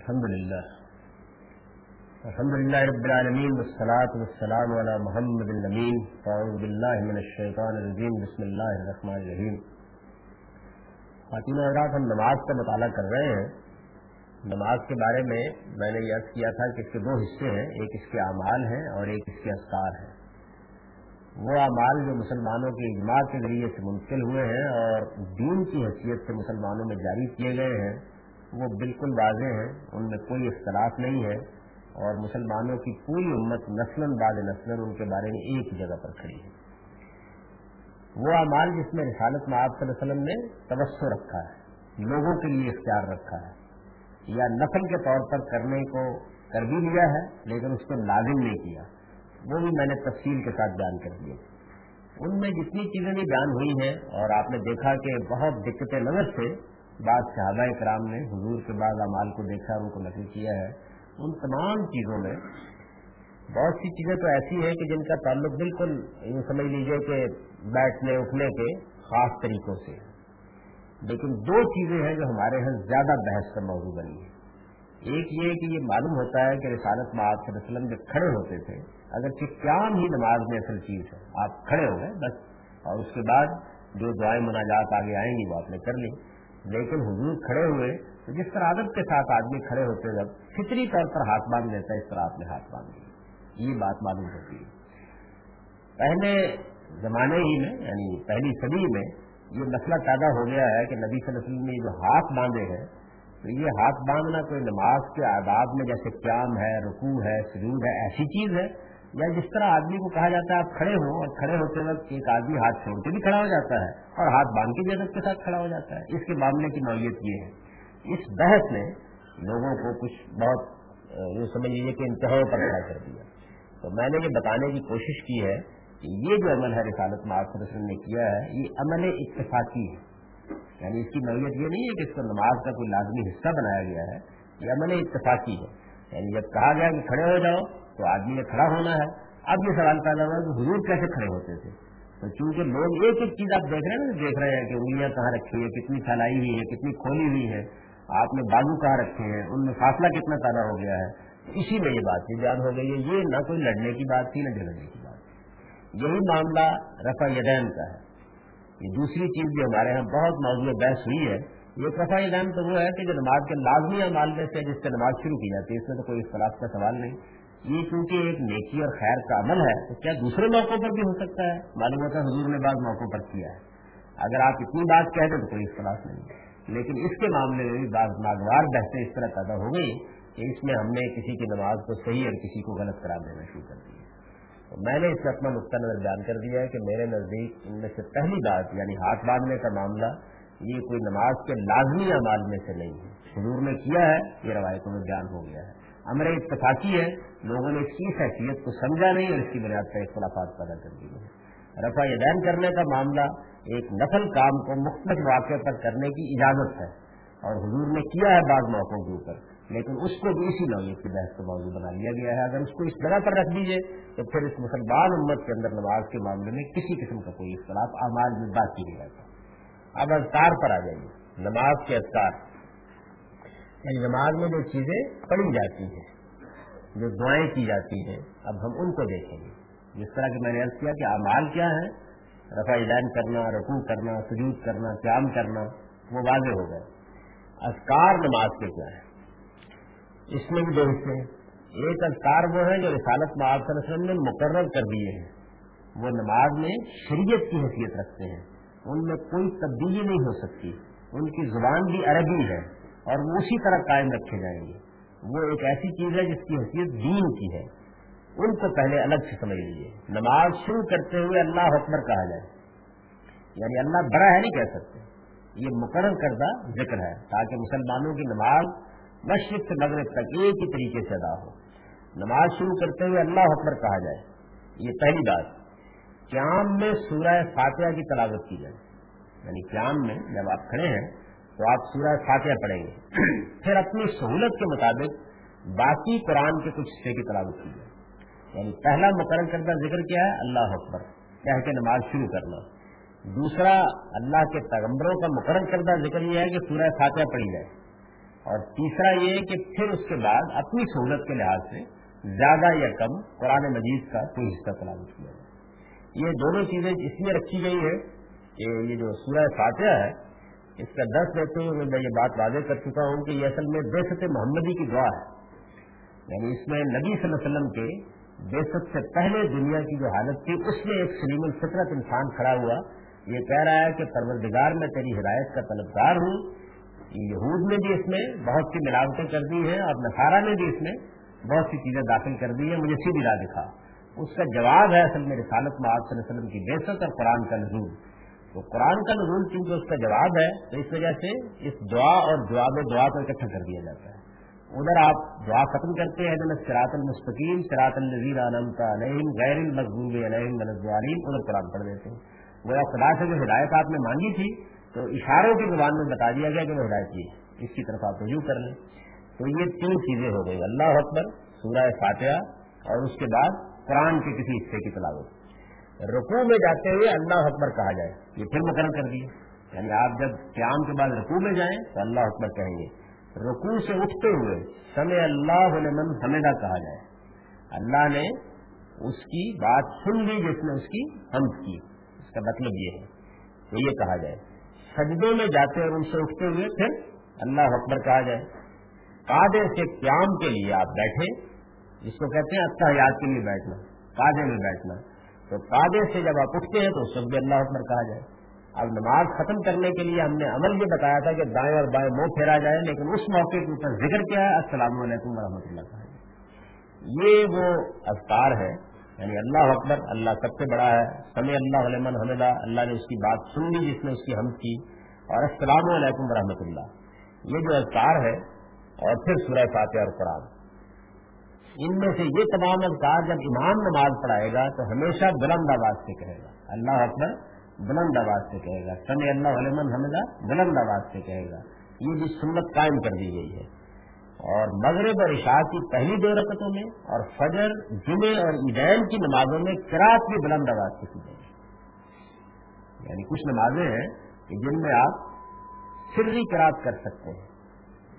الحمد لله. الحمد لله رب العالمين، والصلاة والسلام على محمد الأمين. فأعوذ بالله من الشيطان الرجيم. بسم الله الرحمن الرحيم. خواتین حضرات، ہم نماز کا مطالعہ کر رہے ہیں. نماز کے بارے میں میں نے یہ کیا تھا کہ اس کے دو حصے ہیں. ایک اس کے اعمال ہیں اور ایک اس کے اسکار ہیں. وہ اعمال جو مسلمانوں کے اجماع کے ذریعے سے منتقل ہوئے ہیں اور دین کی حیثیت سے مسلمانوں میں جاری کیے گئے ہیں. وہ بالکل واضح ہیں ان میں کوئی اختلاف نہیں ہے اور مسلمانوں کی پوری امت نسل بعد نسل ان کے بارے میں ایک جگہ پر کھڑی ہے۔ وہ اعمال جس میں رسالت میں آپ صلی اللہ علیہ وسلم نے توسع رکھا ہے، لوگوں کے لیے اختیار رکھا ہے، یا نسل کے طور پر کرنے کو کر بھی لیا ہے، لیکن اس کو لازم نہیں کیا۔ وہ بھی میں نے تفصیل کے ساتھ بیان کر دیے ان میں جتنی چیزیں بھی بیان ہوئی ہیں، اور آپ نے دیکھا کہ بہت دقت نظر سے بعض صحابہ کرام نے حضور کے بعد امال کو دیکھا اور ان کو نقل کیا ہے۔ ان تمام چیزوں میں بہت سی چیزیں تو ایسی ہیں کہ جن کا تعلق بالکل یوں سمجھ لیجیے کہ بیٹھنے، اٹھنے کے خاص طریقوں سے۔ لیکن دو چیزیں ہیں جو ہمارے یہاں زیادہ بحث کا موضوع بنی ہے ایک یہ کہ یہ معلوم ہوتا ہے کہ رسالت میں آپ وسلم جب کھڑے ہوتے تھے اگر قیام ہی نماز میں اصل چیز ہے، آپ کھڑے ہو گئے، بس۔ اور اس کے بعد جو دعائیں مناجات آگے آئیں گی وہ آپ نے کر لی۔ لیکن حضور کھڑے ہوئے تو جس طرح عادت کے ساتھ آدمی کھڑے ہوتے جب فطری طور پر ہاتھ باندھ لیتا ہے، اس طرح آپ نے ہاتھ باندھ لیا۔ یہ بات معلوم ہوتی ہے۔ پہلے زمانے ہی میں یعنی پہلی صدی میں یہ مسئلہ پیدا ہو گیا ہے کہ نبی صلی اللہ علیہ وسلم نے جو ہاتھ باندھے ہیں، تو یہ ہاتھ باندھنا کوئی نماز کے آداب میں جیسے قیام ہے، رکوع ہے، سجود ہے، ایسی چیز ہے یا جس طرح آدمی کو کہا جاتا ہے آپ کھڑے ہوں اور کھڑے ہوتے وقت ایک آدمی ہاتھ چھوڑ کے بھی کھڑا ہو جاتا ہے اور ہاتھ باندھ کے بھی ادب کے ساتھ کھڑا ہو جاتا ہے۔ اس کے معاملے کی نوعیت یہ ہے۔ اس بحث نے لوگوں کو کچھ بہت یہ سمجھ لیجیے کہ انتہا پر کھڑا کر دیا۔ تو میں نے یہ بتانے کی کوشش کی ہے کہ یہ جو عمل ہے رسالت معاذ نے کیا ہے، یہ عمل اتفاقی ہے۔ یعنی اس کی نوعیت یہ نہیں ہے کہ اس کو نماز کا کوئی لازمی حصہ بنایا گیا ہے، یہ عمل اتفاقی ہے۔ یعنی جب کہا گیا کہ کھڑے ہو جاؤ تو آدمی نے کھڑا ہونا ہے۔ اب یہ سوال پیدا ہوا کہ حضور کیسے کھڑے ہوتے تھے؟ تو چونکہ لوگ ایک ایک چیز آپ دیکھ رہے ہیں نا، دیکھ رہے ہیں کہ انگلیاں کہاں رکھی ہے کتنی پھیلائی ہوئی ہے کتنی کھولی ہوئی ہے آپ نے بازو کہاں رکھے ہیں، ان میں فاصلہ کتنا پیدا ہو گیا ہے۔ اسی میں یہ بات بیان ہو گئی ہے، یہ نہ کوئی لڑنے کی بات تھی، نہ جھگڑنے کی بات یہی معاملہ رفا یدین کا ہے۔ یہ دوسری چیز جو ہمارے یہاں بہت موضوع بحث ہوئی ہے۔ یہ رفا یدین تو وہ ہے کہ جو نماز کے لازمی عمال میں سے جس سے نماز شروع کی جاتی ہے، اس میں تو کوئی اختلاف کا سوال نہیں۔ یہ کیونکہ ایک نیکی اور خیر کا عمل ہے، تو کیا دوسرے موقعوں پر بھی ہو سکتا ہے؟ معلوم ہوتا ہے حضور نے بعض موقعوں پر کیا ہے۔ اگر آپ اتنی بات کہہ دیں تو کوئی اختلاف نہیں لیکن اس کے معاملے میں بھی بعض ناگوار بحثیں اس طرح پیدا ہو گئی کہ اس میں ہم نے کسی کی نماز کو صحیح اور کسی کو غلط قرار دینا شروع کر دیا۔ تو میں نے اس میں اپنا نقطۂ نظر بیان کر دیا ہے کہ میرے نزدیک ان میں سے پہلی بات یعنی ہاتھ باندھنے کا معاملہ، یہ کوئی نماز کے لازمی اعمال میں سے نہیں ہے۔ حضور نے کیا ہے، یہ روایتوں میں بیان ہو گیا ہے۔ امر اتفاقی ہے، لوگوں نے اس کی حیثیت کو سمجھا نہیں اور اس کی بنیاد پر اختلافات پیدا کر دیے ہیں۔ رفا دین کرنے کا معاملہ ایک نفل کام کو مختلف واقعے پر کرنے کی اجازت ہے اور حضور نے کیا ہے بعض موقعوں کے اوپر، لیکن اس کو بھی اسی نوعیت کی بحث کا موضوع بنا لیا گیا ہے۔ اگر اس کو اس جگہ پر رکھ دیجیے تو پھر اس مسلمان امت کے اندر نماز کے معاملے میں کسی قسم کا کوئی اختلاف، اعمال میں باقی نہیں رہتا۔ اب اذکار پر آ جائیے۔ نماز کے اذکار۔ یعنی نماز میں جو چیزیں پڑھی جاتی ہیں، جو دعائیں کی جاتی ہیں، اب ہم ان کو دیکھیں گے۔ جس طرح کہ میں نے عرض کیا کہ اعمال کیا ہے رفا دین کرنا، رکوع کرنا، سجود کرنا، قیام کرنا، وہ واضح ہو گئے۔ اذکار نماز کے کیا ہے اس میں بھی دو حصے ہیں۔ ایک اذکار وہ ہے جو رسالت میں آپ وسلم نے مقرر کر دیے ہیں۔ وہ نماز میں شریعت کی حیثیت رکھتے ہیں۔ ان میں کوئی تبدیلی نہیں ہو سکتی۔ ان کی زبان بھی عربی ہے۔ اور وہ اسی طرح قائم رکھے جائیں گے۔ وہ ایک ایسی چیز ہے جس کی حیثیت دین کی ہے۔ ان کو پہلے الگ سے سمجھ لیجیے نماز شروع کرتے ہوئے اللہ حکمر کہا جائے۔ یعنی اللہ بڑا ہے نہیں کہہ سکتے۔ یہ مقرر کردہ ذکر ہے تاکہ مسلمانوں کی نماز مشرق سے مغرب تک ایک ہی طریقے سے ادا ہو۔ نماز شروع کرتے ہوئے اللہ حکمر کہا جائے۔ یہ پہلی بات۔ قیام میں سورہ فاتحہ کی تلاوت کی جائے۔ یعنی قیام میں جب آپ کھڑے ہیں تو آپ سورہ فاتحہ پڑھیں گے۔ پھر اپنی سہولت کے مطابق باقی قرآن کے کچھ حصے کی تلاوت کی جائے۔ یعنی پہلا مقرر کردہ ذکر کیا ہے؟ اللہ اکبر۔ کہہ کے نماز شروع کرنا۔ دوسرا، اللہ کے پیغمبروں کا مقرر کردہ ذکر یہ ہے کہ سورہ فاتحہ پڑھی جائے۔ اور تیسرا یہ کہ پھر اس کے بعد اپنی سہولت کے لحاظ سے زیادہ یا کم قرآن مجید کا کوئی حصہ تلاوت کیا جائے۔ یہ دونوں چیزیں اس لیے رکھی گئی ہے کہ یہ جو سورہ فاتحہ ہے اس کا دس دیتے ہوئے میں یہ بات واضح کر چکا ہوں کہ یہ اصل میں بےست محمدی کی دعا ہے۔ یعنی اس میں نبی صلی اللہ علیہ وسلم کے بےست سے پہلے دنیا کی جو حالت تھی، اس میں ایک سلیم الفطرت انسان کھڑا ہوا۔ یہ کہہ رہا ہے کہ پروردگار میں تیری ہدایت کا طلبگار ہوں۔ یہود نے بھی اس میں بہت سی ملاوٹیں کر دی ہیں، اور نسارا نے بھی اس میں بہت سی چیزیں داخل کر دی ہیں۔ مجھے سیدھی راہ دکھا۔ اس کا جواب ہے اصل میں رسالت میں آپ صلی اللہ علیہ وسلم کی بےست اور قرآن کا نظور تو قرآن کا نظول چونکہ اس کا جواب ہے، تو اس وجہ سے اس دعا اور جواب دعا کو اکٹھا کر دیا جاتا ہے۔ ادھر آپ دعا ختم کرتے ہیں سراط المستقیم سراط النظیر عالم کا علیم غیر المقبوب علیم منظوالیم ادھر قرآن پڑھ دیتے ہیں۔ وہ خدا سے جو ہدایت آپ نے مانگی تھی، تو اشاروں کی زبان میں بتا دیا گیا کہ وہ ہدایت کی اس کی طرف آپ رجوع کر لیں۔ تو یہ تین چیزیں ہو گئی اللہ اکبر، سورہ فاتحہ اور اس کے بعد قرآن کے کسی حصے کی تلاوت۔ رقو میں جاتے ہوئے اللہ اکبر کہا جائے۔ یہ پھر مقرر کر دیے۔ یعنی آپ جب قیام کے بعد رقو میں جائیں تو اللہ اکبر کہیں گے۔ رقو سے اٹھتے ہوئے سمے اللہ من حمدہ کہا جائے۔ اللہ نے اس کی بات سن لی جس نے اس کی حمد کی۔ اس کا مطلب یہ ہے تو یہ کہا جائے۔ سجدوں میں جاتے اور ان سے اٹھتے ہوئے پھر اللہ اکبر کہا جائے۔ کادے سے قیام کے لیے آپ بیٹھے جس کو کہتے ہیں اچھا یاد کے لیے بیٹھنا کادے میں بیٹھنا۔ تو کعبے سے جب آپ اٹھتے ہیں تو اس وقت بھی اللہ اکبر کہا جائے۔ اب نماز ختم کرنے کے لیے ہم نے عمل یہ بتایا تھا کہ دائیں اور بائیں منہ پھیرا جائے لیکن اس موقع کے اوپر ذکر کیا ہے۔ السلام علیکم ورحمۃ اللہ کہا یہ وہ افطار ہے یعنی اللہ اکبر، اللہ سب سے بڑا ہے۔ سمی اللہ علیہ حمدہ، اللہ نے اس کی بات سن لی جس نے اس کی حمد کی۔ اور السلام علیکم ورحمۃ اللہ۔ یہ جو افطار ہے، اور پھر سورہ فاتح اور قرآن۔ ان میں سے یہ تمام اذکار جب امام نماز پڑھائے گا تو ہمیشہ بلند آواز سے کہے گا۔ اللہ اکبر، بلند آواز سے کہے گا۔ سمی اللہ علیہ حمدہ، بلند آواز سے کہے گا۔ یہ بھی سنت قائم کر دی گئی ہے۔ اور مغرب اور عشاء کی پہلی دو رکعتوں میں اور فجر جمعے اور عیدین کی نمازوں میں کراط بھی بلند آواز سے کی جائے گی یعنی کچھ نمازیں ہیں کہ جن میں آپ سری کراط کر سکتے ہیں۔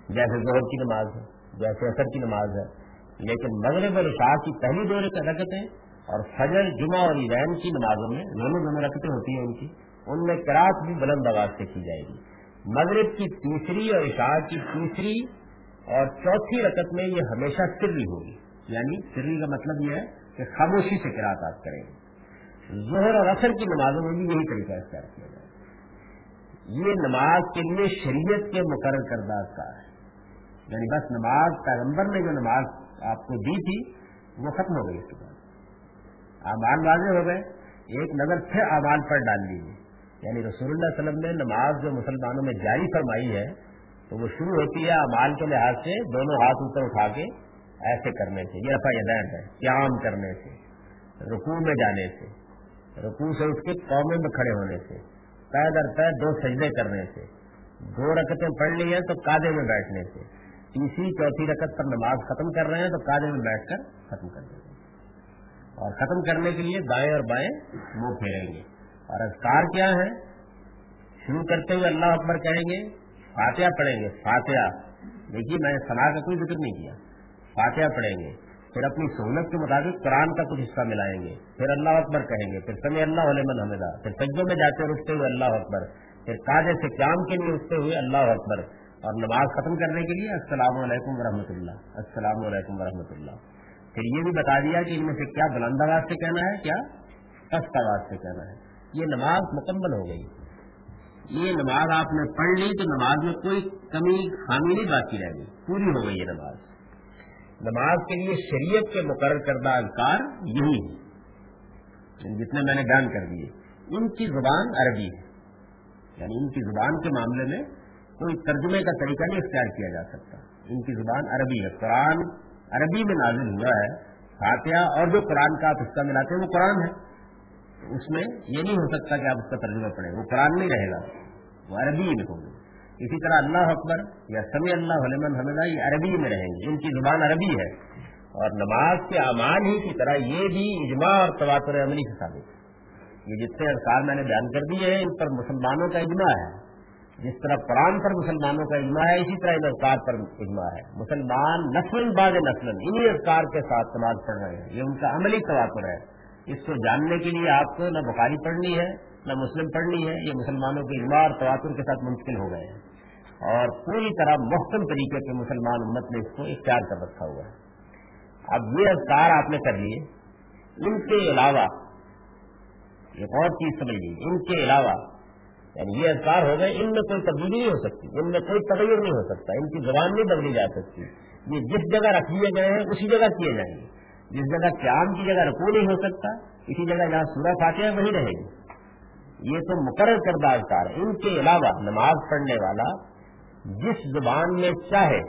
جیسے زہر کی نماز ہے، جیسے اثر کی نماز ہے۔ لیکن مغرب اور عشاء کی پہلی دو رکعتیں اور فجر، جمعہ اور ایران کی نمازوں میں دونوں دونوں رکعتیں ہوتی ہیں ان کی۔ ان میں کراط بھی بلند آواز سے کی جائے گی۔ مغرب کی تیسری اور عشاء کی تیسری اور چوتھی رکعت میں یہ ہمیشہ سری ہوگی۔ یعنی سری کا مطلب یہ ہے کہ خاموشی سے کراط آپ کریں۔ گے زہر اور اثر کی نمازوں میں بھی یہی طریقہ اختیار کیا جائے یہ نماز کے لیے شریعت کے مقرر کردہ کا ہے۔ یعنی بس نماز پیغمبر نے جو نماز آپ کو دی تھی، وہ ختم ہو گئی اس کے بعد۔ اعمال واضح ہو گئے، ایک نظر پھر اعمال پر ڈال لیجیے یعنی رسول اللہ علیہ وسلم نے نماز جو مسلمانوں میں جاری فرمائی ہے، تو وہ شروع ہوتی ہے اعمال کے لحاظ سے دونوں ہاتھ اوپر اٹھا کے ایسے کرنے سے، یہ رفا یدین ہے، قیام کرنے سے، رکوع میں جانے سے، رکوع سے اس کے قومے میں کھڑے ہونے سے پے در پے دو سجدے کرنے سے، دو رکتیں پڑھ لی ہیں تو کادے میں بیٹھنے سے۔ تیسری چوتھی رقط پر نماز ختم کر رہے ہیں تو کاجے میں بیٹھ کر ختم کر دیں گے۔ اور ختم کرنے کے لیے دائیں اور بائیں منہ پھیریں گے۔ اور اذکار کیا ہے؟ شروع کرتے ہوئے اللہ اکبر کہیں گے، فاتحہ پڑھیں گے، فاتحہ۔ دیکھیے، میں نے کا کوئی ذکر نہیں کیا۔ فاتحہ پڑھیں گے۔ پھر اپنی سہولت کے مطابق قرآن کا کچھ حصہ ملائیں گے۔ پھر اللہ اکبر کہیں گے، پھر سمی اللہ علیہ حمدہ پھر سجدوں میں جاتے ہوئے اٹھتے ہوئے اللہ اکبر۔ پھر کاجے سے قیام کے لیے اٹھتے ہوئے اللہ اکبر۔ اور نماز ختم کرنے کے لیے السلام علیکم ورحمۃ اللہ السلام علیکم ورحمۃ اللہ پھر یہ بھی بتا دیا کہ ان میں سے کیا بلند آواز سے کہنا ہے، کیا سخت آواز سے کہنا ہے۔ یہ نماز مکمل ہو گئی۔ یہ نماز آپ نے پڑھ لی تو نماز میں کوئی کمی، خامی نہیں باقی رہ گئی۔ پوری ہو گئی یہ نماز۔ نماز کے لیے شریعت کے مقرر کردہ اذکار یہی ہے یعنی جتنے میں نے بیان کر دیے، ان کی زبان عربی ہے۔ یعنی ان کی زبان کے معاملے میں کوئی ترجمے کا طریقہ نہیں اختیار کیا جا سکتا۔ ان کی زبان عربی ہے۔ قرآن عربی میں نازل ہوا ہے۔ فاتحہ اور جو قرآن کا آپ حصہ ملاتے ہیں، وہ قرآن ہے۔ اس میں یہ نہیں ہو سکتا کہ آپ اس کا ترجمہ پڑھیں۔ وہ قرآن نہیں رہے گا۔ وہ عربی میں ہوگی اسی طرح اللہ اکبر یا سمی اللہ علمن حمدہ، یہ عربی میں رہیں گے۔ ان کی زبان عربی ہے۔ اور نماز کے امان ہی کی طرح یہ بھی اجماع اور تواتر عملی سے ثابت ہے۔ یہ جتنے اذکار میں نے بیان کر دیے ہیں، ان پر مسلمانوں کا اجماع ہے۔ جس طرح قرآن پر مسلمانوں کا اجماع ہے، اسی طرح ان اذکار پر اجماع ہے۔ مسلمان نسل بعد نسل انہیں اذکار کے ساتھ نماز پڑھ رہے ہیں۔ یہ ان کا عملی تواتر ہے۔ اس کو جاننے کے لیے آپ کو نہ بخاری پڑھنی ہے، نہ مسلم پڑھنی ہے۔ یہ مسلمانوں کے اجماع اور تواتر کے ساتھ ممکن ہو گئے ہیں۔ اور پوری طرح محکم طریقے سے مسلمان امت نے اس کو اختیار کر رکھا ہوا ہے۔ اب یہ اذکار آپ نے کر لیے۔ ان کے علاوہ، ایک اور چیز سمجھ لیجیے ان کے علاوہ یعنی یہ اذکار ہو گئے، ان میں کوئی تبدیلی نہیں ہو سکتی، ان میں کوئی تغیر نہیں ہو سکتا، ان کی زبان نہیں بدلی جا سکتی۔ یہ جس جگہ رکھ لیے گئے ہیں، اسی جگہ کیے جائیں گے۔ جس جگہ قیام کی جگہ رکو نہیں ہو سکتا، اسی جگہ جہاں سورہ فاتحہ ہے وہی رہے گی یہ تو مقرر کردہ اذکار ہے۔ ان کے علاوہ نماز پڑھنے والا جس زبان میں چاہے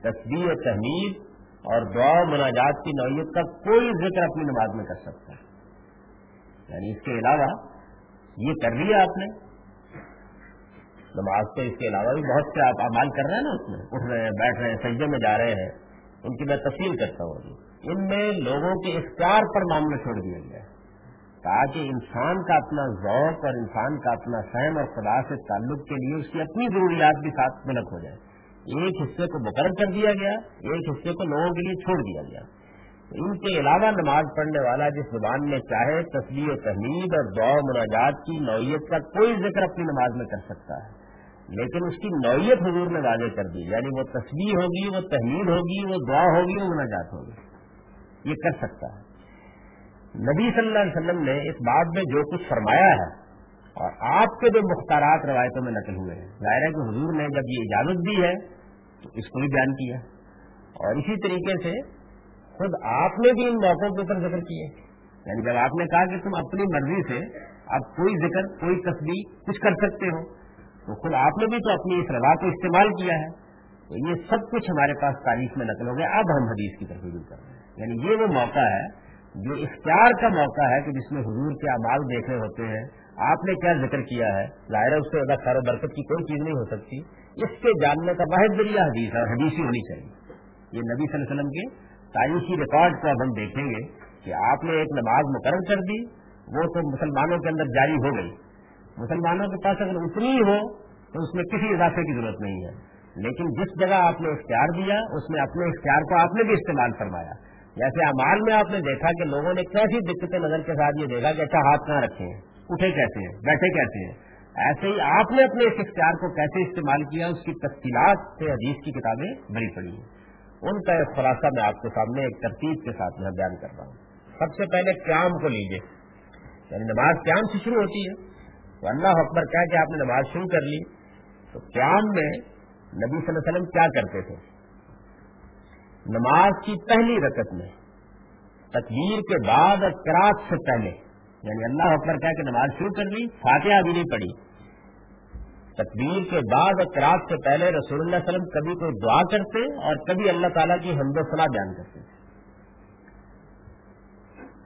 تصویر تحمید اور دعا مناجات کی نوعیت کا کوئی ذکر اپنی نماز میں کر سکتا ہے۔ یعنی اس کے علاوہ یہ کر لیا آپ نے؟ نماز کے اس کے علاوہ بھی بہت سے آپ امال کر رہے ہیں نا اس میں، اٹھ رہے ہیں، بیٹھ رہے ہیں، سجدے میں جا رہے ہیں، ان کی میں تفصیل کرتا ہوں ان میں لوگوں کے اختیار پر معاملہ چھوڑ دیا گیا تاکہ انسان کا اپنا ذوق اور انسان کا اپنا فہم اور خدا سے تعلق کے لیے اس کی اپنی ضروریات بھی ساتھ ملک ہو جائے۔ ایک حصے کو مقرر کر دیا گیا، ایک حصے کو لوگوں کے لیے چھوڑ دیا گیا۔ ان کے علاوہ نماز پڑھنے والا جس زبان میں چاہے تصویر و تحمید اور دعا مناجات کی نوعیت کا کوئی ذکر اپنی نماز میں کر سکتا ہے۔ لیکن اس کی نوعیت حضور نے واضح کر دی یعنی وہ تصویر ہوگی، وہ تحمید ہوگی، وہ دعا ہوگی، وہ مناجات ہوگی۔ یہ کر سکتا ہے۔ نبی صلی اللہ علیہ وسلم نے اس بات میں جو کچھ فرمایا ہے، اور آپ کے جو مختارات روایتوں میں نقل ہوئے ہیں، ظاہر ہے کہ حضور نے جب یہ اجازت دی ہے، تو اس کو بھی بیان کیا۔ اور اسی طریقے سے خود آپ نے بھی ان موقعوں کے اوپر ذکر کیے۔ یعنی جب آپ نے کہا کہ تم اپنی مرضی سے اب کوئی ذکر، کوئی تصویر کچھ کر سکتے ہو، تو خود آپ نے بھی تو اپنی اس روا کو استعمال کیا ہے۔ تو یہ سب کچھ ہمارے پاس تاریخ میں نقل ہو گیا۔ اب ہم حدیث کی طرف رجوع کر رہے ہیں۔ یعنی یہ وہ موقع ہے جو اختیار کا موقع ہے کہ جس میں حضور کے اعمال دیکھے ہوتے ہیں۔ آپ نے کیا ذکر کیا ہے؟ ظاہر اس سے زیادہ خیر و برکت کی کوئی چیز نہیں ہو سکتی۔ اس کے جاننے کا واحد ذریعہ حدیث ہے، حدیث ہی ہونی چاہیے۔ یہ نبی صلی اللہ علیہ وسلم کے تاریخی ریکارڈ کو اب ہم دیکھیں گے کہ آپ نے ایک نماز مقرر کر دی، وہ تو مسلمانوں کے اندر جاری ہو گئی۔ مسلمانوں کے پاس اگر اتنی ہو تو اس میں کسی اضافے کی ضرورت نہیں ہے۔ لیکن جس جگہ آپ نے اختیار دیا، اس میں اپنے اختیار کو آپ نے بھی استعمال فرمایا۔ جیسے امال میں آپ نے دیکھا کہ لوگوں نے کیسی دقت نظر کے ساتھ یہ دیکھا کہ اچھا ہاتھ کہاں رکھے ہیں؟ اٹھے کیسے ہیں؟ بیٹھے کیسے ہیں؟ ایسے ہی آپ نے اپنے اس اختیار کو کیسے استعمال کیا، اس کی تفصیلات سے حدیث کی کتابیں بڑی پڑی ہیں۔ ان کا ایک خلاصہ میں آپ کے سامنے ایک ترتیب کے ساتھ میں بیان کر رہا ہوں۔ سب سے پہلے قیام کو لیجیے یعنی نماز قیام سے شروع ہوتی ہے۔ تو اللہ اکبر کہہ کہ آپ نے نماز شروع کر لی۔ تو قیام میں نبی صلی اللہ علیہ وسلم کیا کرتے تھے؟ نماز کی پہلی رکت میں، تکبیر کے بعد اور کراط سے پہلے یعنی اللہ اکبر کہہ کہ نماز شروع کر لی، فاتحہ بھی نہیں پڑی تکبیر کے بعد اور کراط سے پہلے رسول اللہ علیہ وسلم کبھی کوئی دعا کرتے اور کبھی اللہ تعالیٰ کی حمد و صلاح بیان کرتے۔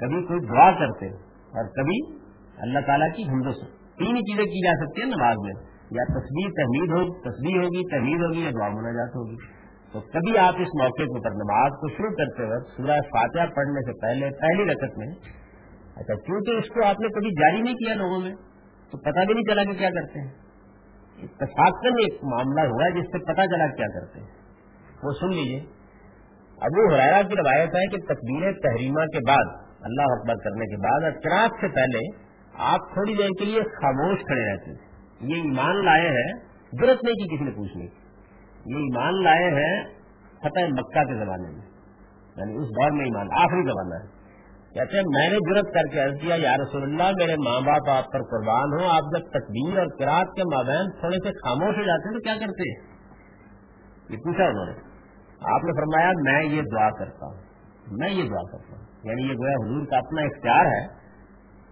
کبھی کوئی دعا کرتے اور کبھی اللہ تعالیٰ کی حمد و تین چیزیں کی جا سکتی ہیں نماز میں۔ یا تصویر تحمید ہوگی تصویر ہوگی، تحمید ہوگی یا دعا مناجات ہوگی۔ تو کبھی آپ اس موقع کے اوپر نماز کو شروع کرتے وقت سورہ فاتحہ پڑھنے سے پہلے، پہلی رقط میں اچھا کیونکہ اس کو آپ نے کبھی جاری نہیں کیا لوگوں میں، تو پتہ بھی نہیں چلا کہ کیا کرتے ہیں۔ اتفاقن ایک معاملہ ہوا جس سے پتا چلا کیا کرتے ہیں۔ وہ سن لیجیے ابو حرارا کی روایت ہے کہ تقبیر تحریمہ کے بعد، اللہ اکبر کرنے کے بعد اچراط سے پہلے آپ تھوڑی دیر کے لیے خاموش کھڑے رہتے تھے یہ ایمان لائے ہیں، ضرورت نہیں کی کسی نے پوچھنے کی یہ ایمان لائے ہیں فتح مکہ کے زمانے میں۔ یعنی اس دور میں ایمان، آخری زمانہ ہے۔ کہتے ہیں، میں نے ضرورت کر کے عرض کیا، یا رسول اللہ، میرے ماں باپ آپ پر قربان ہوں، آپ جب تقبیر اور کراط کے مابین تھوڑے سے خاموش ہو جاتے ہیں تو کیا کرتے ہیں؟ یہ پوچھا انہوں نے۔ آپ نے فرمایا، میں یہ دعا کرتا ہوں۔ میں یہ دعا کرتا ہوں۔ یعنی یہ گویا حضور کا اپنا اختیار ہے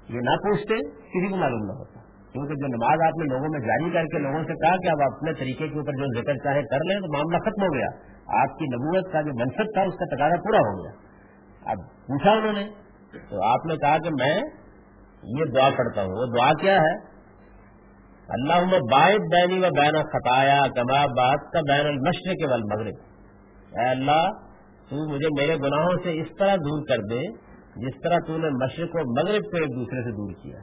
یہ نہ پوچھتے، کسی کو معلوم نہ ہوتا۔ کیونکہ جو نماز آپ نے لوگوں میں جاری کر کے لوگوں سے کہا کہ اب اپنے طریقے کے اوپر جو ذکر چاہے کر لیں، تو معاملہ ختم ہو گیا۔ آپ کی نبوت کا جو منصب تھا، اس کا تقاضا پورا ہو گیا۔ اب پوچھا انہوں نے تو آپ نے کہا کہ میں یہ دعا پڑھتا ہوں۔ وہ دعا کیا ہے؟ اللہ میں باعث بینی و بین خطایا کما بات کا بین المشرق کے مغرب اے اللہ، تو مجھے میرے گناہوں سے اس طرح دور کر دے جس طرح تو نے مشرق و مغرب کو ایک دوسرے سے دور کیا۔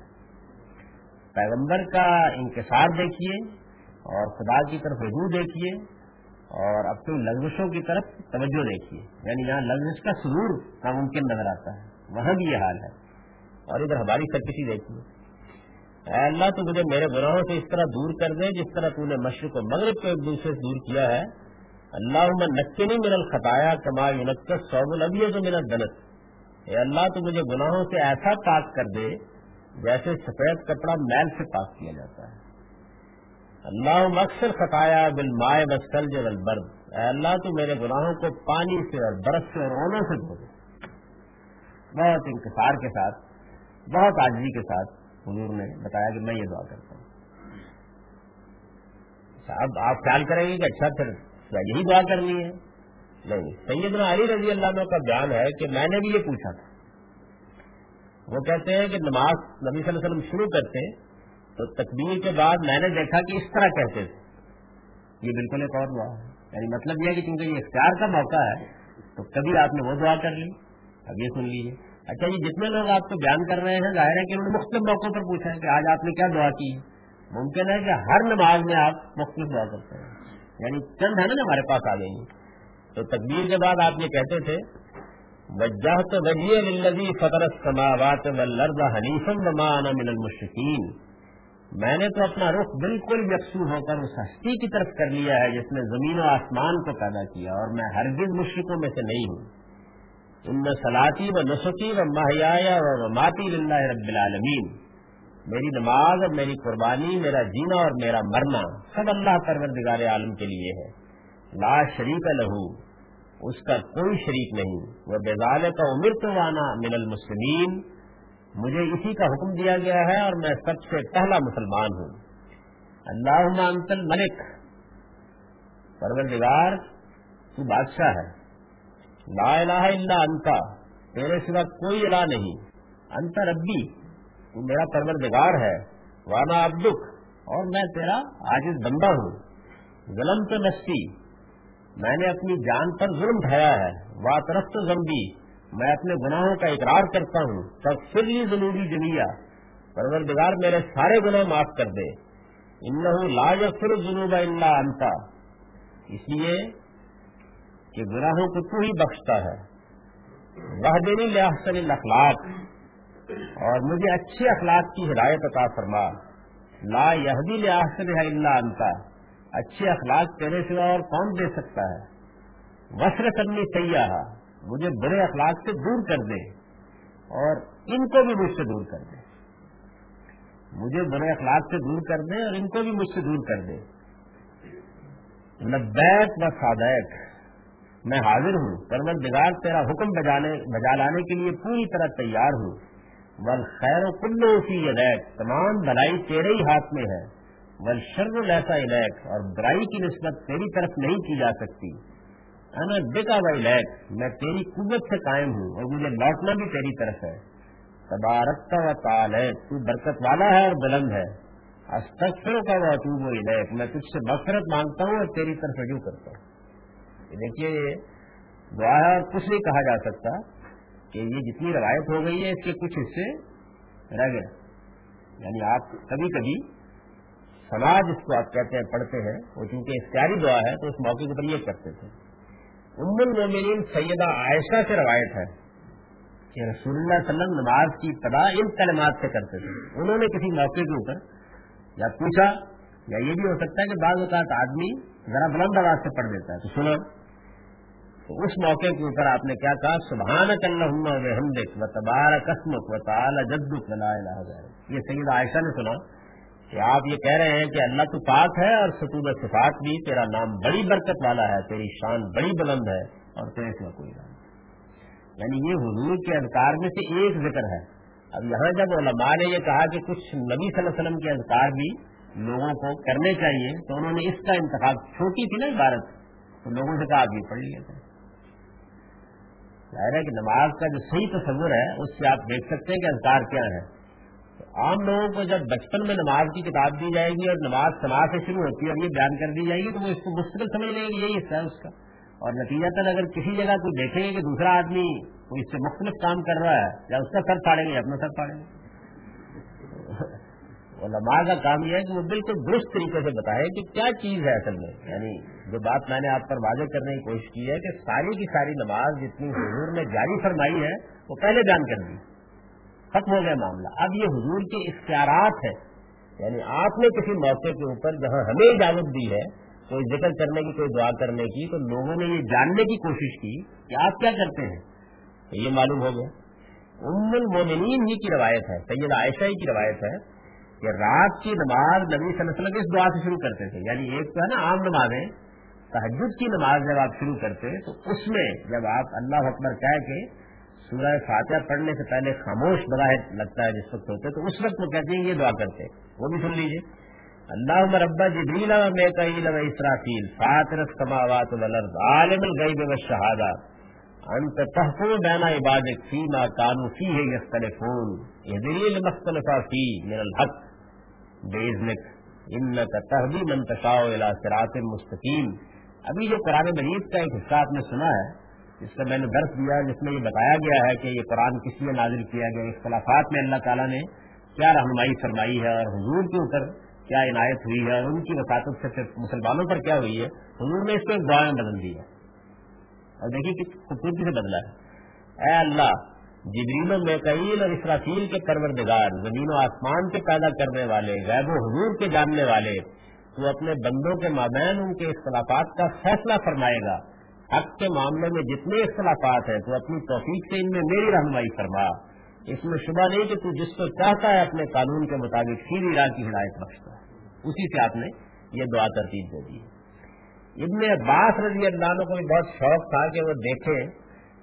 پیغمبر کا انکسار دیکھیے اور خدا کی طرف رجوع دیکھیے اور اپنی لغزشوں کی طرف توجہ دیکھیے۔ یعنی یہاں لغزش کا سرور ناممکن نظر آتا ہے۔ وہاں بھی یہ حال ہے۔ اور ادھر ہماری سرکشی دیکھیے اے اللہ، تو مجھے میرے گناہوں سے اس طرح دور کر دے جس طرح تو نے مشرق و مغرب کو ایک دوسرے سے دور کیا ہے۔ اللہ میں نقے نہیں میرا خطایا کما یونکس سعود البی تو میرا دلت اے اللہ، تو مجھے گناہوں سے ایسا پاک کر دے جیسے سفید کپڑا میل سے پاک کیا جاتا ہے۔ اللہ مقصر خطایا بل مائے بسل جو اے اللہ، تو میرے گناہوں کو پانی سے اور برف سے اور اونوں سے دھو دے۔ بہت انکسار کے ساتھ بہت آجی کے ساتھ حضور نے بتایا کہ میں یہ دعا کرتا ہوں۔ اچھا، اب آپ خیال کریں گے کہ اچھا پھر یہی دعا کرنی ہے؟ نہیں سیدنا علی رضی اللہ عنہ کا بیان ہے کہ میں نے بھی یہ پوچھا تھا۔ وہ کہتے ہیں کہ نماز نبی صلی اللہ علیہ وسلم شروع کرتے تو تکبیر کے بعد میں نے دیکھا کہ اس طرح کہتے تھے یہ بالکل ایک اور دعا ہے۔ یعنی مطلب یہ ہے کہ چونکہ یہ اختیار کا موقع ہے تو کبھی آپ نے وہ دعا کر لی۔ اب یہ سن لیجیے اچھا یہ جتنے لوگ آپ کو بیان کر رہے ہیں، ظاہر ہے کہ انہوں نے مختلف موقعوں پر پوچھا ہے کہ آج آپ نے کیا دعا کی۔ ممکن ہے کہ ہر نماز میں آپ مختلف دعا کرتے ہیں۔ یعنی چند ہے نا ہمارے پاس آ گئی تو تقبیر کے بعد آپ یہ کہتے تھے وجہ تو وجیے فطر سماوات حنیفم ومانا من المشکین میں نے تو اپنا رخ بالکل یکسو ہو کر اس ہستی کی طرف کر لیا ہے، جس نے زمین و آسمان کو پیدا کیا، اور میں ہرگز مشرقوں میں سے نہیں ہوں۔ ان سلاطی و نسخی و ماہیا و ماتی اللہ رب العالمین میری نماز اور میری قربانی، میرا جینا اور میرا مرنا سب اللہ پروردگار عالم کے لیے ہے۔ لا شریک لہو، اس کا کوئی شریک نہیں۔ وہ بےزال کا عمر تو وانا من المسلمین۔ مجھے اسی کا حکم دیا گیا ہے اور میں سب سے پہلا مسلمان ہوں۔ اللہ انت الملک۔ پروردگار، تو بادشاہ ہے۔ لا الہ الا انتا تیرے سوا کوئی الہ نہیں. انت ربی. تو میرا پروردگار ہے. وانا عبدک. اور میں تیرا عاجز بندہ ہوں. ظلم تو نستی میں نے اپنی جان پر ظلم ڈھایا ہے. وا طرف تو زمبی میں اپنے گناہوں کا اقرار کرتا ہوں. سب پھر لی ضروری جنیا پروردگار میرے سارے گناہ معاف کر دے. ان لا یغفر الذنوب الا انت. اس لیے کہ گناہوں کو تو ہی بخشتا ہے۔ وہ دینی لحسن الاخلاق۔ اور مجھے اچھے اخلاق کی ہدایت عطا فرما۔ لا یہدی لحسن اللہ انتا اچھے اخلاق تیرے سوا اور کون دے سکتا ہے؟ وسر کرنی سیاح۔ مجھے برے اخلاق سے دور کر دے۔ اور ان کو بھی مجھ سے دور کر دے۔ مجھے برے اخلاق سے دور کر دے اور ان کو بھی مجھ سے دور کر دے۔ لبیک و سادیک میں حاضر ہوں پرور بگار تیرا حکم بجانے بجا لانے کے لیے پوری طرح تیار ہوں۔ ول خیر و کلو کی الیک تمام بلائی تیرے ہی ہاتھ میں ہے۔ ول شرم لہسا الیک، اور برائی کی نسبت تیری طرف نہیں کی جا سکتی۔ انا بکا و الیک، میں تیری قوت سے قائم ہوں، اور مجھے لوٹنا بھی تیری طرف ہے۔ تبارکتا و تال ہے تو برکت والا ہے اور بلند ہے۔ استغفر کا وہ اطوب و الیک، میں تجھ سے بفرت مانگتا ہوں اور تیری طرف رجوع کرتا ہوں۔ دیکھیے، دعا کچھ نہیں کہا جا سکتا کہ یہ جتنی روایت ہو گئی ہے، اس کے کچھ حصے رہ گئے۔ یعنی آپ کبھی کبھی سماج اس کو آپ کہتے ہیں، پڑھتے ہیں، وہ چونکہ اختیاری دعا ہے، تو اس موقع کے اوپر یہ کرتے تھے۔ ام المومنین سیدہ عائشہ سے روایت ہے کہ رسول اللہ علیہ وسلم نماز کی ابتدا ان کلمات سے کرتے تھے۔ انہوں نے کسی موقع کے اوپر یا پوچھا، یا یہ بھی ہو سکتا ہے کہ بعض اوقات آدمی ذرا بلند آواز سے پڑھ دیتا ہے۔ تو سنو اس موقع کے اوپر آپ نے کیا کہا سبحان و تبار قسمک و تعالی جدک یہ سید عائشہ نے سنا کہ آپ یہ کہہ رہے ہیں کہ اللہ تو پاک ہے اور ستوب صفات بھی، تیرا نام بڑی برکت والا ہے، تیری شان بڑی بلند ہے اور تیرے سے کوئی نام یعنی یہ حضور کے اذکار میں سے ایک ذکر ہے. اب یہاں جب علماء نے یہ کہا کہ کچھ نبی صلی اللہ علیہ وسلم کے اذکار بھی لوگوں کو کرنے چاہیے، تو انہوں نے اس کا انتخاب چھوٹی تھی نا عبارت، تو لوگوں سے کہا آپ یہ پڑھ لیے تھے ظاہر ہے کہ نماز کا جو صحیح تصور ہے، اس سے آپ دیکھ سکتے ہیں کہ اذکار کیا ہے عام لوگوں کو جب بچپن میں نماز کی کتاب دی جائے گی اور نماز سماج سے شروع ہوتی ہے اور یہ بیان کر دی جائے گی، تو وہ اس کو مستقل سمجھ لیں گے، یہی حصہ ہے اس کا۔ اور نتیجہ تک اگر کسی جگہ کوئی دیکھیں گے کہ دوسرا آدمی کوئی اس سے مختلف کام کر رہا ہے، یا اس کا سر پھاڑیں گے اپنا سر پھاڑیں گے علماء کا کام یہ ہے کہ وہ بالکل درست طریقے سے بتائے کہ کیا چیز ہے اصل میں۔ یعنی جو بات میں نے آپ پر واضح کرنے کی کوشش کی ہے کہ ساری کی ساری نماز جتنی حضور نے جاری فرمائی ہے، وہ پہلے بیان کر دی۔ ختم ہو گیا معاملہ۔ اب یہ حضور کے اختیارات ہیں۔ یعنی آپ نے کسی موقع کے اوپر جہاں ہمیں اجازت دی ہے، کوئی ذکر کرنے کی، کوئی دعا کرنے کی، تو لوگوں نے یہ جاننے کی کوشش کی کہ آپ کیا کرتے ہیں۔ تو یہ معلوم ہو گیا۔ ام المومنین ہی کی روایت ہے سید عائشہ ہی کی روایت ہے۔ کہ رات کی نماز نبی صلی اللہ علیہ وسلم اس دعا سے شروع کرتے تھے۔ یعنی ایک تو ہے نا عام نمازیں تحجد کی نماز جب آپ شروع کرتے تو اس میں جب آپ اللہ اکبر کہہ کے سورہ فاتحہ پڑھنے سے پہلے خاموش بظاہر لگتا ہے جس وقت ہوتے تو اس وقت وہ کہتے ہیں یہ دعا کرتے۔ وہ بھی سن لیجیے اللہ مربا جبریلا میں قیل و اسرافیل، فاطر السماوات والارض، عالم الغیب والشہادہ انت تحفظ بین عبادك فيما كانوا فيه يختلفون اهدني لمختلف فيه من الحق۔ بےزنک ان کا تحبی منتشا مستقیم ابھی جو قرآن مجید کا ایک حصہ آپ نے سنا ہے، جس سے میں نے درس دیا، جس میں یہ بتایا گیا ہے کہ یہ قرآن کس لیے نازل کیا گیا، اختلافات میں اللہ تعالیٰ نے کیا رہنمائی فرمائی ہے اور حضور کے اوپر کیا عنایت ہوئی ہے اور ان کی وساطت سے صرف مسلمانوں پر کیا ہوئی ہے، حضور نے اس کو ایک دعا میں بدل دیا اور دیکھیے کس خوبصورتی سے بدلا ہے۔ اے اللہ جبریل و میکیل اور اسرافیل کے پروردگار، زمین و آسمان کے پیدا کرنے والے، غیب و حضور کے جاننے والے، تو اپنے بندوں کے مابین ان کے اختلافات کا فیصلہ فرمائے گا۔ حق کے معاملے میں جتنے اختلافات ہیں، تو اپنی توفیق سے ان میں میری رہنمائی فرما۔ اس میں شبہ نہیں کہ تو جس کو چاہتا ہے اپنے قانون کے مطابق سیدھی راہ کی ہدایت بخشتا ہے۔ اسی سے آپ نے یہ دعا ترتیب دے دی۔ ابن عباس رضی اللہ عنہ کو بھی بہت شوق تھا کہ وہ دیکھیں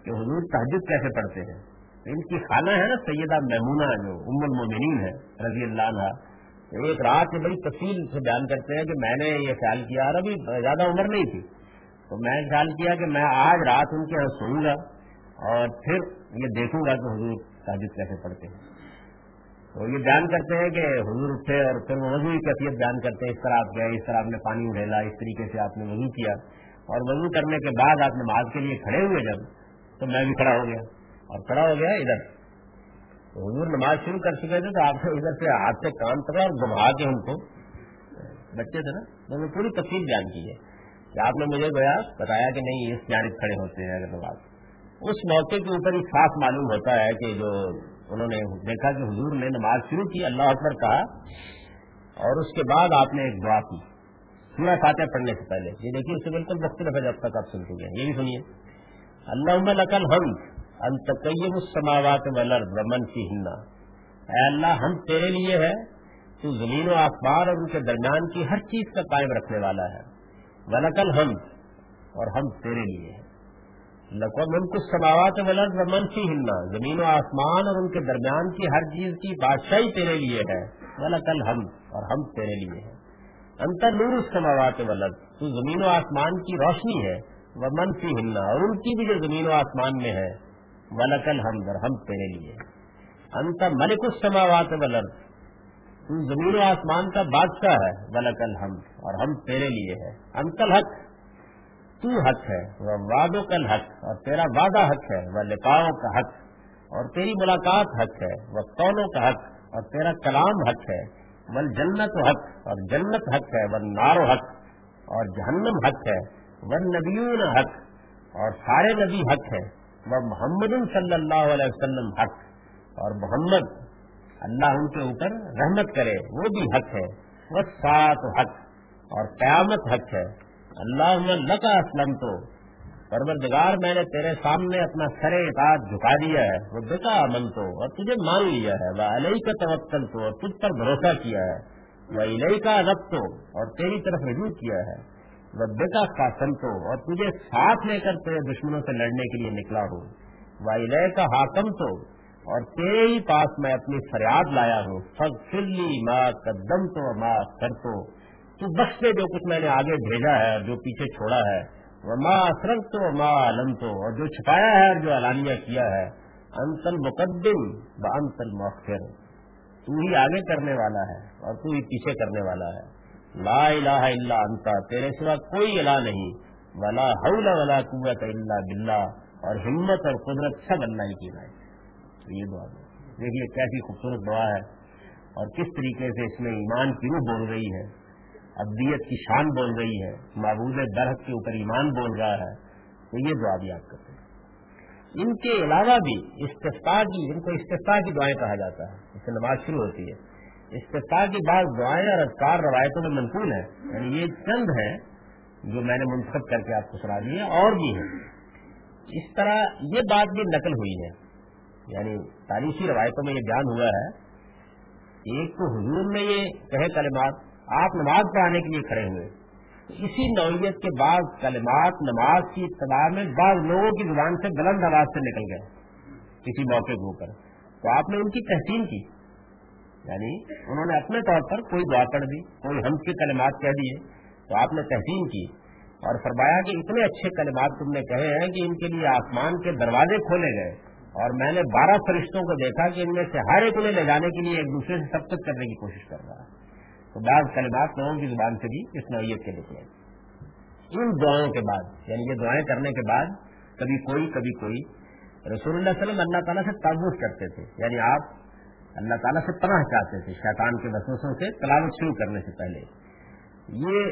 کہ حضور تحجد کیسے پڑھتے ہیں۔ ان کی خالہ ہے نا سیدہ میمونہ جو ام المومنین ہے، رضی اللہ عنہ۔ ایک رات میں بڑی تفصیل سے بیان کرتے ہیں کہ میں نے یہ خیال کیا، اور ابھی زیادہ عمر نہیں تھی۔ تو میں نے خیال کیا کہ میں آج رات ان کے یہاں سوؤں گا اور پھر یہ دیکھوں گا کہ حضور تاجد کیسے پڑھتے ہیں۔ تو یہ بیان کرتے ہیں کہ حضور اٹھے اور پھر وہ وضو کی کیفیت بیان کرتے ہیں، اس طرح آپ گئے، اس طرح آپ نے پانی اڑھیلا، اس طریقے سے آپ نے وضو کیا۔ اور وضو کرنے کے بعد آپ نماز کے لیے کھڑے ہوئے جب، تو میں بھی کھڑا ہو گیا۔ اور کھڑا ہو گیا ادھر۔ تو حضور نماز شروع کر چکے تھے تو آپ نے ادھر سے ہاتھ سے کام کرا اور گھما کے ہم کو بچے تھے نا تو میں پوری تفصیل بیان کی ہے۔ کہ آپ نے مجھے گویا بتایا کہ نہیں اس جانب کھڑے ہوتے ہیں اگر نماز۔ اس موقع کے اوپر ہی صاف معلوم ہوتا ہے کہ جو انہوں نے دیکھا کہ حضور نے نماز شروع کی، اللہ اکبر کہا اور اس کے بعد آپ نے ایک دعا کی، سورہ فاتح پڑھنے سے پہلے۔ یہ دیکھیے، اس سے بالکل مختلف ہے جب تک آپ سن چکے ہیں۔ یہ بھی سنیے۔ اللہ لکل ہم التقیم السماوات والارض ومن فیہن. اے اللہ، ہم تیرے لیے ہے، تو زمین و آسمان اور ان کے درمیان کی ہر چیز کا قائم رکھنے والا ہے. ولکل ہم اور ہم تیرے لیے ہیں. لقم ان کو سماوات ولد ومن فیہن زمین و آسمان اور ان کے درمیان کی ہر چیز کی بادشاہی تیرے لیے ہے. ولکل ہم اور ہم تیرے لیے ہیں. انتر نور السماوات ولد تو زمین و آسمان کی روشنی ہے. وہ منفی ہلنا اور ان کی بھی جو زمین و آسمان میں ہے. ولکل ہم ہم تیرے لیے۔ انت ملک السماوات والارض۔ تو زمین و آسمان کا بادشاہ ہے ولکل ہم اور ہم تیرے لیے ہے انتل حق تو حق ہے، وہ وادوں کل حق اور تیرا وعدہ حق ہے، وہ لکاؤں کا حق، اور تیری ملاقات حق ہے، وہ قولوں کا حق، اور تیرا کلام حق ہے۔ ول جنت حق، اور جنت حق ہے، ول نارو حق، اور جہنم حق ہے۔ ون نبیون حق، اور سارے نبی حق ہے وہ محمد صلی اللہ علیہ وسلم حق اور محمد اللہ ان کے اوپر رحمت کرے، وہ بھی حق ہے، وہ سات حق اور قیامت حق ہے۔ اللہ لکا اسلم تو پروردگار میں نے تیرے سامنے اپنا سر اطاعت جھکا دیا ہے، وہ بکا امن تو اور تجھے مان لیا ہے، وہ علیہ کا توکل تو اور تجھ پر بھروسہ کیا ہے۔ وہ علیہ کا رب تو اور تیری طرف رجوع کیا ہے۔ ربکا کا سنتو اور تجھے ساتھ لے کر تیرے دشمنوں سے لڑنے کے لیے نکلا ہوں۔ وائلے کا حاکم تو اور تیرے ہی پاس میں اپنی فریاد لایا ہوں۔ فض فلی ماں قدم تو ماں کر تو تو سے جو کچھ میں نے آگے بھیجا ہے، جو پیچھے چھوڑا ہے۔ وہ ماں اثرت تو ماں علم تو اور جو چھپایا ہے اور جو اعلانیہ کیا ہے۔ انتل مقدم ب انتل مؤخر تو ہی آگے کرنے والا ہے اور تو ہی پیچھے کرنے والا ہے۔ لا الہ الا انتا تیرے سوا کوئی الہ نہیں. ولا حول ولا قوت الا باللہ، اور ہمت اور قدرت سب اللہ ہی کی لائے یہ دعا دیکھیے کیسی خوبصورت دعا ہے. اور کس طریقے سے اس میں ایمان کی روح بول رہی ہے؟ ابدیت کی شان بول رہی ہے. معبود درخت کے اوپر ایمان بول رہا ہے. تو یہ دعا بھی آپ کرتے ہیں. ان کے علاوہ بھی استفتا کی، ان کو استفتا کی دعائیں کہا جاتا ہے. اس سے نماز شروع ہوتی ہے. استفاع کی بعض دعائیں اور افطار روایتوں میں منقول ہیں۔ یعنی یہ چند ہیں جو میں نے منتخب کر کے آپ کو سنا دی ہیں اور بھی ہیں۔ اس طرح یہ بات بھی نقل ہوئی ہے۔ یعنی تاریخی روایتوں میں یہ بیان ہوا ہے۔ ایک تو حضور میں یہ کہے کلمات، آپ نماز پڑھانے کے لیے کھڑے ہوئے۔ اسی نوعیت کے بعض کلمات نماز کی ابتدا میں بعض لوگوں کی زبان سے بلند آواز سے نکل گئے۔ کسی موقع کے اوپر۔ تو آپ نے ان کی تحسین کی۔ یعنی انہوں نے اپنے طور پر کوئی دعا پڑھ دی، کوئی ہم کے کلمات کہہ دیے، تو آپ نے تحسین کی اور فرمایا کہ اتنے اچھے کلمات تم نے کہے ہیں کہ ان کے لیے آسمان کے دروازے کھولے گئے اور میں نے بارہ فرشتوں کو دیکھا کہ ان میں سے ہر ایک انہیں لے جانے کے لیے ایک دوسرے سے سب کچھ کرنے کی کوشش کر رہا ہے۔ تو بعض کلمات لوگوں کی زبان سے بھی اس نوعیت کے نکلے۔ ان دعاؤں کے بعد یعنی یہ دعائیں کرنے کے بعد، کبھی کوئی کبھی کوئی، رسول اللہ صلی اللہ علیہ وسلم اللہ تعالیٰ سے تعبت کرتے تھے۔ یعنی آپ اللہ تعالیٰ سے پناہ چاہتے تھے، شیطان کے وسوسوں سے تلاوت شروع کرنے سے پہلے۔ یہ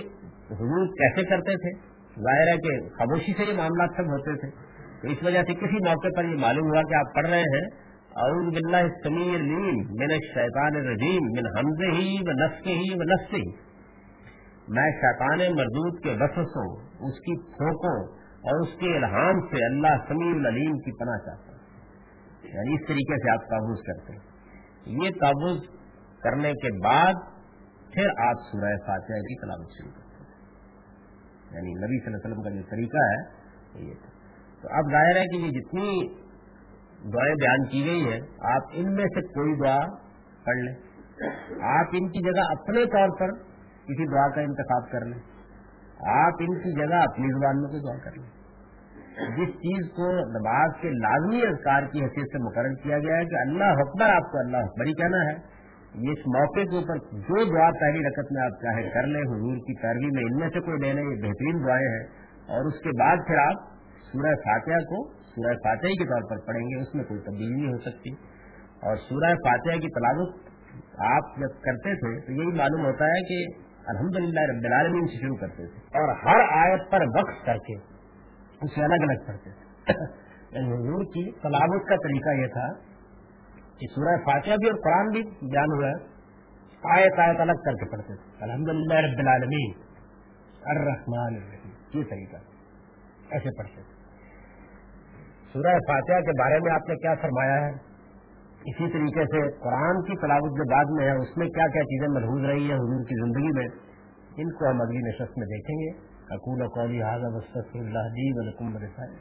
حضور کیسے کرتے تھے؟ ظاہر ہے کہ خاموشی سے یہ معاملات سب ہوتے تھے۔ تو اس وجہ سے کسی موقع پر یہ معلوم ہوا کہ آپ پڑھ رہے ہیں، اعوذ باللہ السمیع العلیم من الشیطان الرجیم، من حمزہ ہی و نفس ہی و نفس ہی۔ میں شیطان مردود کے وسوسوں، اس کی پھوکوں اور اس کے الہام سے اللہ سمیع العلیم کی پناہ چاہتا ہوں۔ یعنی اس طریقے سے آپ قابوز کرتے ہیں۔ یہ تابوز کرنے کے بعد پھر آپ سورہ فاتحہ کی تلاوت شروع کرتے ہیں۔ یعنی نبی صلی اللہ علیہ وسلم کا جو طریقہ ہے، یہ تھا۔ تو اب ظاہر ہے کہ یہ جتنی دعائیں بیان کی گئی ہیں، آپ ان میں سے کوئی دعا پڑھ لیں۔ آپ ان کی جگہ اپنے طور پر کسی دعا کا انتخاب کر لیں۔ آپ ان کی جگہ اپنی زبان میں کوئی دعا کر لیں۔ جس چیز کو نماز کے لازمی اذکار کی حیثیت سے مقرر کیا گیا ہے کہ اللہ اکبر آپ کو اللہ حکمر ہی کہنا ہے اس موقع کے اوپر جو دعا پہلی رکعت میں آپ چاہے کر لیں، حضور کی پیروی میں ان میں سے کوئی لے لیں، یہ بہترین دعائیں ہیں۔ اور اس کے بعد پھر آپ سورہ فاتحہ کو سورہ فاتحہ کے طور پر پڑھیں گے، اس میں کوئی تبدیلی نہیں ہو سکتی۔ اور سورہ فاتحہ کی تلاوت آپ جب کرتے تھے تو یہی معلوم ہوتا ہے کہ الحمدللہ رب العالمین سے شروع کرتے تھے۔ اور ہر آیت پر وقف کر کے اسے الگ الگ پڑھتے تھے۔ یعنی حضور کی تلاوت کا طریقہ یہ تھا کہ سورہ فاتحہ بھی اور قرآن بھی بیان ہوا آیت آیت الگ کر کے پڑھتے تھے۔ الحمد للہ رب العالمین۔ الرحمن الرحیم۔ یہ طریقہ۔ ایسے پڑھتے تھے۔ سورہ فاتحہ کے بارے میں آپ نے کیا فرمایا ہے؟ اسی طریقے سے قرآن کی تلاوت جو بعد میں ہے، اس میں کیا کیا چیزیں ملحوظ رہی ہیں حضور کی زندگی میں، ان کو ہم اگلی نشست میں دیکھیں گے۔ اقول قولی هذا واستغفر الله لي ولكم ولسائر